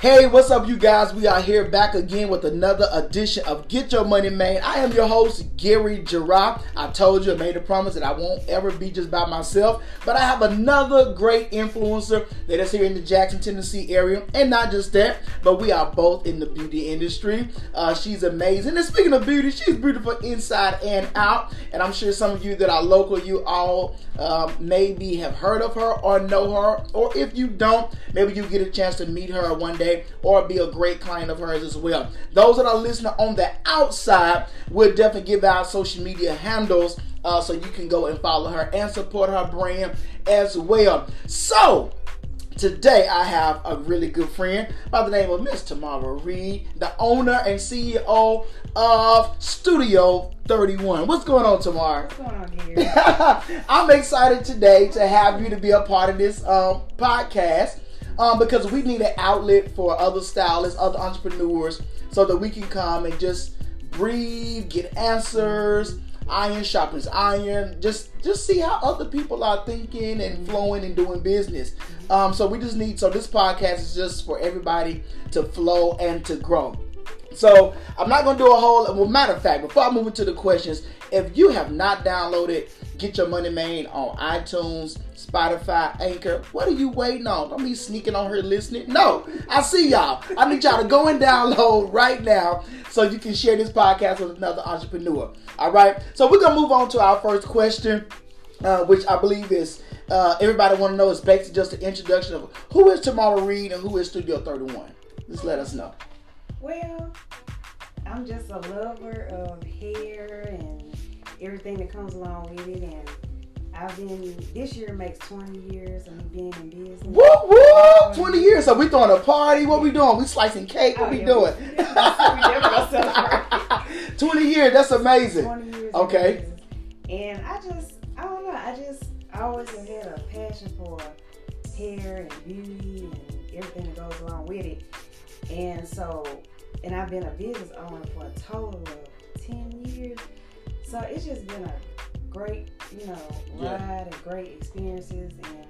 Hey, what's up, you guys? We are here back again with another edition of Get Your Money Made. I am your host, Gary Gerard. I told you, I made a promise that I won't ever be just by myself, but I have another great influencer that is here in the Jackson, Tennessee area. And not just that, but we are both in the beauty industry. Uh, she's amazing. And speaking of beauty, she's beautiful inside and out. And I'm sure some of you that are local, you all um, maybe have heard of her or know her. Or if you don't, maybe you get a chance to meet her one day or be a great client of hers as well. Those that are listening on the outside will definitely give out social media handles uh, so you can go and follow her and support her brand as well. So, Today I have a really good friend by the name of Miss Tamara Reed, the owner and CEO of Studio 31. What's going on, Tamara? What's going on here? I'm excited today to have you to be a part of this um, podcast um, because we need an outlet for other stylists, other entrepreneurs, so that we can come and just breathe, get answers. Iron sharpens iron. Just just see how other people are thinking and flowing and doing business. Um, so we just need. So this podcast is just for everybody to flow and to grow. So I'm not gonna do a whole. Well, matter of fact, before I move into the questions, if you have not downloaded Get Your Money Made on iTunes, Spotify, Anchor, what are you waiting on? Don't be sneaking on here listening. No, I see y'all. I need y'all to go and download right now so you can share this podcast with another entrepreneur. All right. So we're gonna move on to our first question, uh, which I believe is uh, everybody want to know is basically just an introduction of who is Tamara Reed and who is Studio 31. Just let us know. Well, I'm just a lover of hair and everything that comes along with it. And I've been, this year makes 20 years of me being in business. Woo woo! 20 years. So we throwing a party. What we doing? We slicing cake. What Oh, we yeah, doing? we- we 20 years. That's amazing. 20 years. Okay. And I just, I don't know, I just, I always have had a passion for hair and beauty and everything that goes along with it. And so, and I've been a business owner for a total of 10 years. So it's just been a great, you know, Yeah. ride and great experiences. And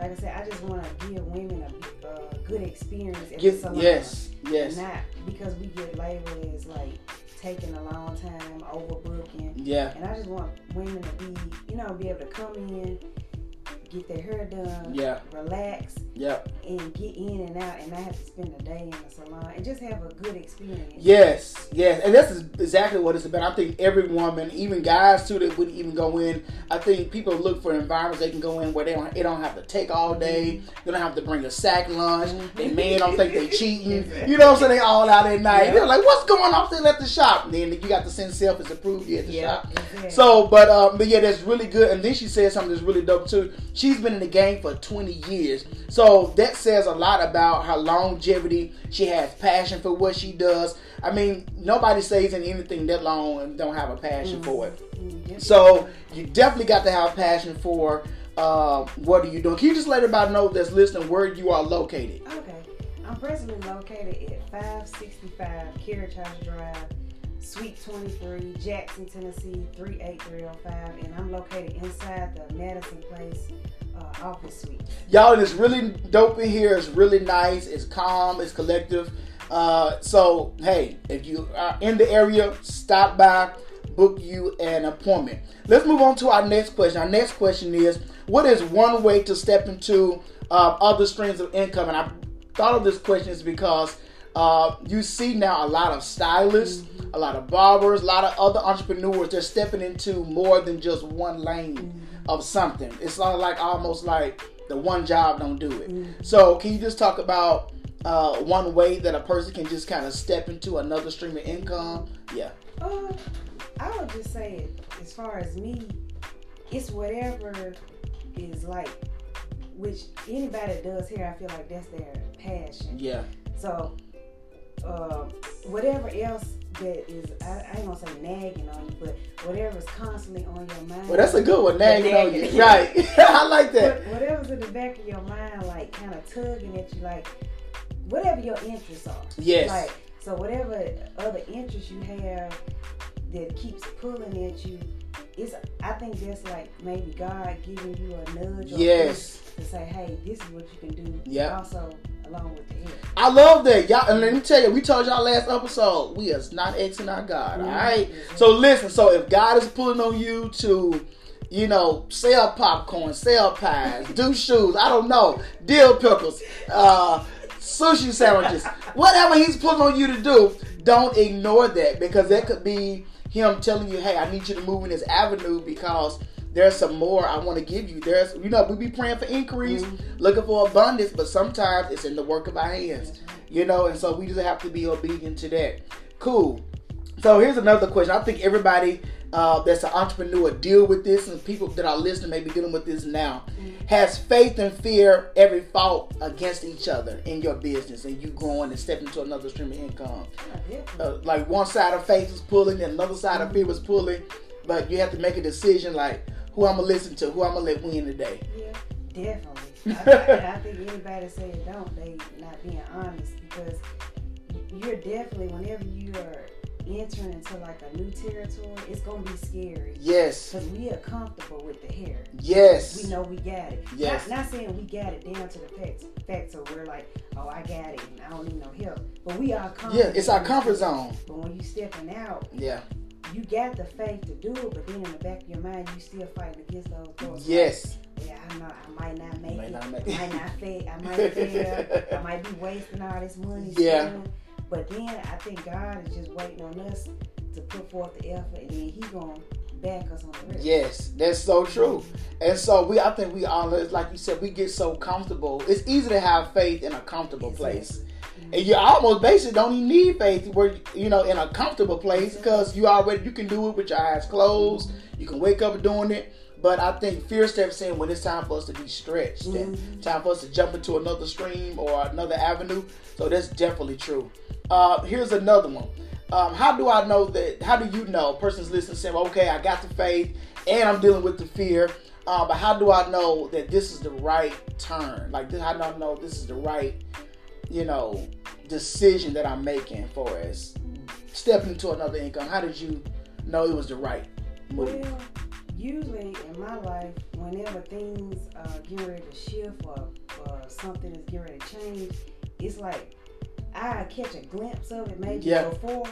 like I said, I just want to give women a, a uh, good experience the salon. yes. Yes. Not because we get labeled as like taking a long time, overbooking. Yeah. And I just want women to be, you know, be able to come in, get their hair done, Yeah. relax, Yep. and get in and out, and not have to spend a day in the salon and just have a good experience. Yes, yes, and that's exactly what it's about. I think every woman, even guys too, that wouldn't even go in. I think people look for environments they can go in where they don't, they don't have to take all day. They don't have to bring a sack lunch. They men don't think they cheating. You know what I'm saying? They all out at night. Yeah. They're like, "What's going on?" Still at the shop. And then you got to send selfies to prove you at the Yeah, shop. exactly. So, but um, but yeah, that's really good. And then she said something that's really dope too. She's been in the game for 20 years, so that says a lot about her longevity. She has passion for what she does. I mean, nobody stays in anything that long and don't have a passion for it. Mhm. So you definitely got to have passion for uh, what are you doing. Can you just let everybody know that's listening where you are located? Okay. I'm presently located at 565 Carriage House Drive, Suite 23, Jackson, Tennessee 38305, and I'm located inside the Madison Place uh, office suite. Y'all, it's really dope in here. It's really nice. It's calm. It's collective. Uh, so, hey, if you are in the area, stop by, book you an appointment. Let's move on to our next question. Our next question is What is one way to step into uh, other streams of income? And I thought of this question is because uh, you see now a lot of stylists, a lot of barbers, a lot of other entrepreneurs. They're stepping into more than just one lane of something. It's not like almost like the one job don't do it. So, can you just talk about uh, one way that a person can just kind of step into another stream of income? Yeah. Uh, I would just say, as far as me, it's whatever is like, which anybody does here, I feel like that's their passion. Yeah. So, uh, whatever else that is, I, I ain't gonna say nagging on you, but whatever's constantly on your mind. Well, that's a good one. Nagging on you. Right. I like that. What- Whatever's in the back of your mind, like kind of tugging at you, like whatever your interests are. Yes. Like so, whatever other interests you have that keeps pulling at you, it's. I think that's like maybe God giving you a nudge. Or Yes. To say, hey, this is what you can do. Yeah. Also, along with the hair. I love that. Y'all and let me tell you, we told y'all last episode, we is not Xing our God. Mhm. Alright? So listen, so if God is pulling on you to you know, sell popcorn, sell pies, do shoes, I don't know, dill pickles, uh, sushi sandwiches, whatever he's pulling on you to do, don't ignore that because that could be him telling you, hey, I need you to move in this avenue because there's some more I want to give you. There's, you know, we be praying for increase, Mhm. looking for abundance, but sometimes it's in the work of our hands, you know, and so we just have to be obedient to that. Cool. So here's another question. I think everybody uh, that's an entrepreneur deal with this, and people that are listening may be dealing with this now. Has faith and fear ever fought against each other in your business, and you growing and stepping into another stream of income? Uh, like one side of faith was pulling, and another side of fear was pulling, but you have to make a decision like who I'm gonna listen to, who I'm gonna let win today. Yeah, definitely. I, I think anybody say it don't, they not being honest because you're definitely whenever you are entering into like a new territory, it's gonna be scary. Yes, Because we are comfortable with the hair. yes, We know we got it. Yes. Not, not saying we got it down to the facts, facts so we're like, oh, I got it and I don't need no help. But we are comfortable. yeah. It's our comfort zone. But when you stepping out, Yeah, you got the faith to do it, but then in the back of your mind, you still fighting against those thoughts. yes. Yeah, I know I might not make Might it. not make I might not fail. I might fail. I might be wasting all this money. Yeah. spending. But then I think God is just waiting on us to put forth the effort, and then He gonna back us on the rest. Yes, that's so true. Mm-hmm. And so we, I think we all, like you said, we get so comfortable. It's easy to have faith in a comfortable place, and you almost basically don't even need faith where you know in a comfortable place because you already you can do it with your eyes closed. You can wake up doing it. But I think fear steps in when it's time for us to be stretched and Mhm. time for us to jump into another stream or another avenue. So that's definitely true. Uh, here's another one. Um, how do I know that? How do you know? A person's listening saying, okay, I got the faith and I'm dealing with the fear. Uh, but how do I know that this is the right turn? Like, how do I know this is the right, you know, decision that I'm making for as stepping into another income? How did you know it was the right move? Well, usually in my life, whenever things are getting ready to shift or, or something is getting ready to change, it's like I catch a glimpse of it maybe Yeah. before,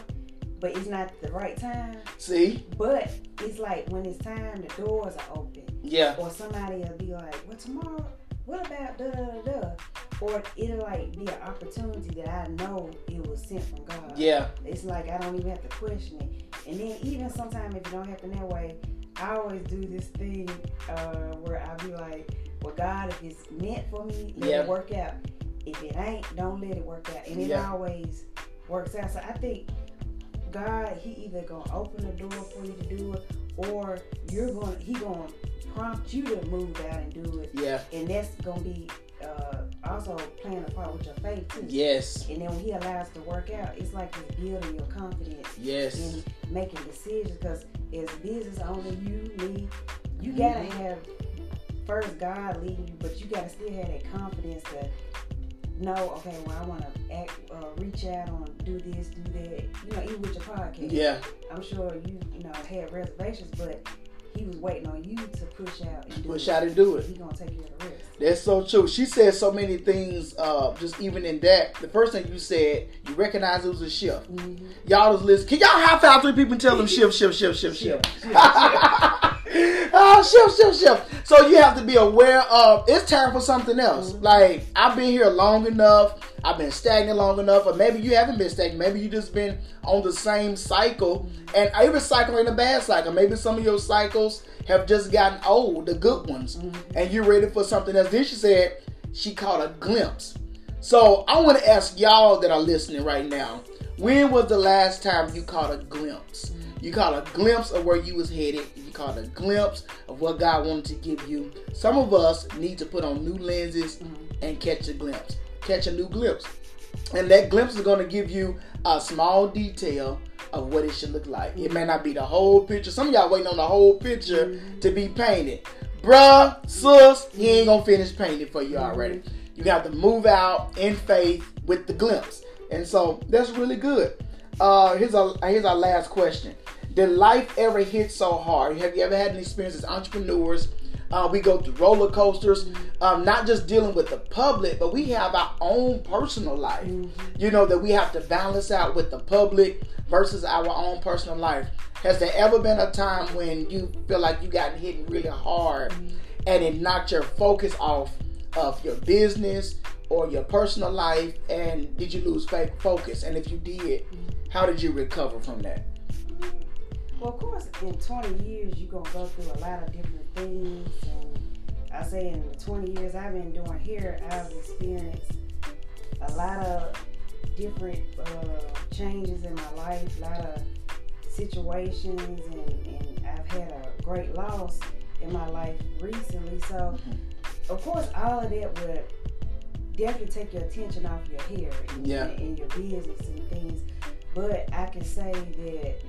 but it's not the right time. See? But it's like when it's time, the doors are open, Yeah. or somebody will be like, "Well, Tamara, what about da da da?" da?" Or it'll like be an opportunity that I know it was sent from God. Yeah. It's like I don't even have to question it. And then even sometimes if it don't happen that way, I always do this thing uh, where I be like, "Well, God, if it's meant for me, let Yeah. it work out. If it ain't, don't let it work out." And it Yeah. always works out. So I think God, He either gonna open the door for you to do it, or you're to He gonna prompt you to move out and do it. Yeah. And that's gonna be also playing a part with your faith too. Yes. And then when he allows to work out, it's like he's building your confidence Yes. in making decisions. Because as business owner, you, me, you gotta Mhm. have first God leading you, but you gotta still have that confidence to know, okay, well, I want to act, uh, reach out on do this, do that. You know, even with your podcast. Yeah. I'm sure you, you know, had reservations, but he was waiting on you to push out and do Push it. out and do it. He gonna take care of the rest. That's so true. She said so many things, uh, just even in that. The first thing you said, you recognized it was a shift. Mm-hmm. Y'all was listening. Can y'all high five three people and tell them shift, shift, shift, shift, shift? Shift, oh, shift, shift, shift. So you have to be aware of it's time for something else. Mhm. Like I've been here long enough. I've been stagnant long enough, or maybe you haven't been stagnant. Maybe you just been on the same cycle, and every cycle ain't a bad cycle. Maybe some of your cycles have just gotten old, the good ones, Mhm. and you're ready for something else. Then she said she caught a glimpse. So I want to ask y'all that are listening right now, when was the last time you caught a glimpse? You caught a glimpse of where you was headed. You caught a glimpse of what God wanted to give you. Some of us need to put on new lenses mm-hmm. and catch a glimpse. Catch a new glimpse. And that glimpse is going to give you a small detail of what it should look like. It may not be the whole picture. Some of y'all waiting on the whole picture mm-hmm. to be painted. Bruh, sus, he ain't going to finish painting for you mm-hmm. already. You got to move out in faith with the glimpse. And so that's really good. Uh, here's our here's our last question. Did life ever hit so hard? Have you ever had an experience as entrepreneurs Uh, we go through roller coasters, um, not just dealing with the public, but we have our own personal life. You know that we have to balance out with the public versus our own personal life. Has there ever been a time when you feel like you got hit really hard and it knocked your focus off of your business or your personal life? And did you lose focus? And if you did, how did you recover from that? Well, of course, in 20 years, you're going to go through a lot of different things. And I say in the 20 years I've been doing hair, I've experienced a lot of different uh, changes in my life, a lot of situations, and, and I've had a great loss in my life recently. So, of course, all of that would definitely take your attention off your hair and, Yeah. and your business and things. But I can say that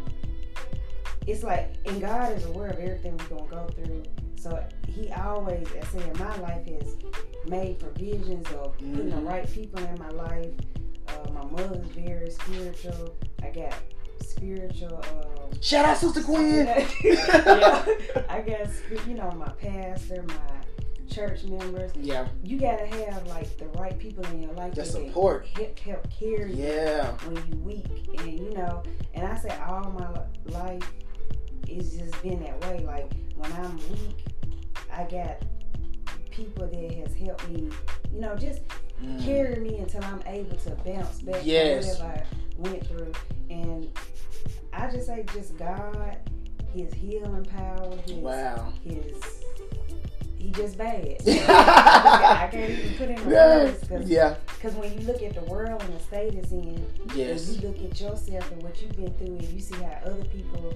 it's like, and God is aware of everything we're gonna go through. So He always, I say, in my life has made provisions of putting the Mhm. right people in my life. Uh, my mother's very spiritual. I got spiritual. Um, Shout out, Sister Quinn. yeah, I guess you know my pastor, my church members. Yeah, You gotta have like the right people in your life that support. help, help carry you yeah, when you weak and you know and i say all my life it's just been that way like when i'm weak i got people that has helped me you know just Mm. carry me until i'm able to bounce back Yes. from whatever i went through and i just say just god his healing power his Wow. his he just bad i can't even put in words because yeah, because when you look at the world and the state it's in, yes, and you look at yourself and what you've been through, and you see how other people,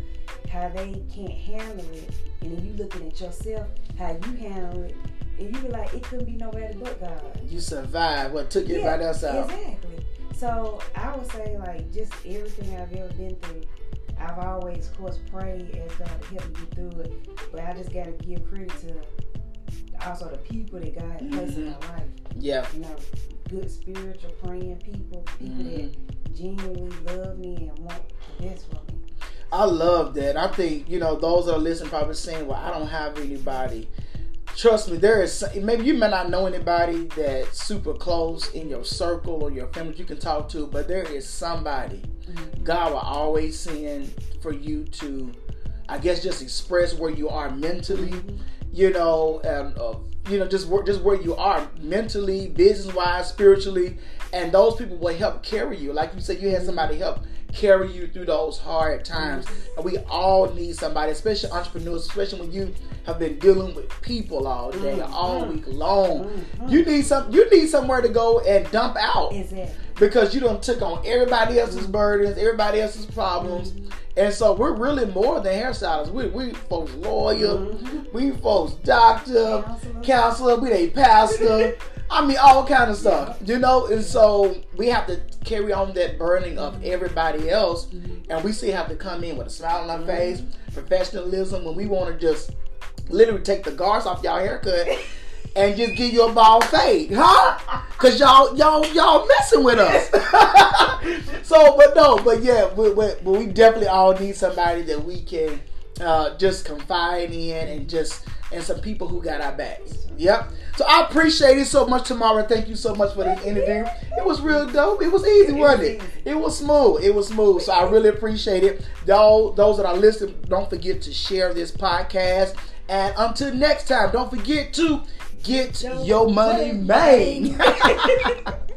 how they can't handle it, and then you looking at yourself, how you handle it, and you be like, it couldn't be nobody but God. you survived. What took everybody else out? Exactly. So I would say like just everything I've ever been through, I've always, of course, prayed as God to help me get through it. But I just gotta give credit to also the people that God has placed in mm-hmm. my life Yeah, you know, good spiritual praying people, people Mhm. that mm-hmm. genuinely love me and want the best for me. I love that. I think you know those that are listening probably saying, "Well, I don't have anybody." Trust me, there is maybe you may not know anybody that's super close in your circle or your family you can talk to, but there is somebody mm-hmm. God will always send for you to, I guess, just express where you are mentally. You know, and uh, you know, just just where you are mentally, business wise, spiritually, and those people will help carry you. Like you said, you had somebody help carry you through those hard times, and we all need somebody, especially entrepreneurs, especially when you have been dealing with people all day, Mhm. all week long. Mhm. You need some. You need somewhere to go and dump out Exactly. because you don't took on everybody else's burdens, everybody else's problems, and so we're really more than hairstylists. We we folks lawyer, Mhm. we folks doctor, Counselor. counselor, we they pastor. I mean all kind of stuff, you know. And so we have to carry on that burning of everybody else, mm-hmm. and we still have to come in with a smile on our mm-hmm. face, professionalism when we want to just literally take the guards off y'all haircut and just give you a bald fade, huh? Cause y'all y'all y'all messing with us. so, but no, but yeah, we, we, but we definitely all need somebody that we can uh, just confide in and just and some people who got our backs. Yep. So I appreciate it so much, Tamara. Thank you so much for this interview. It was real dope. It was easy, wasn't it? It was smooth. It was smooth. So I really appreciate it. Those those that are listening, don't forget to share this podcast. And until next time, don't forget to get your money made.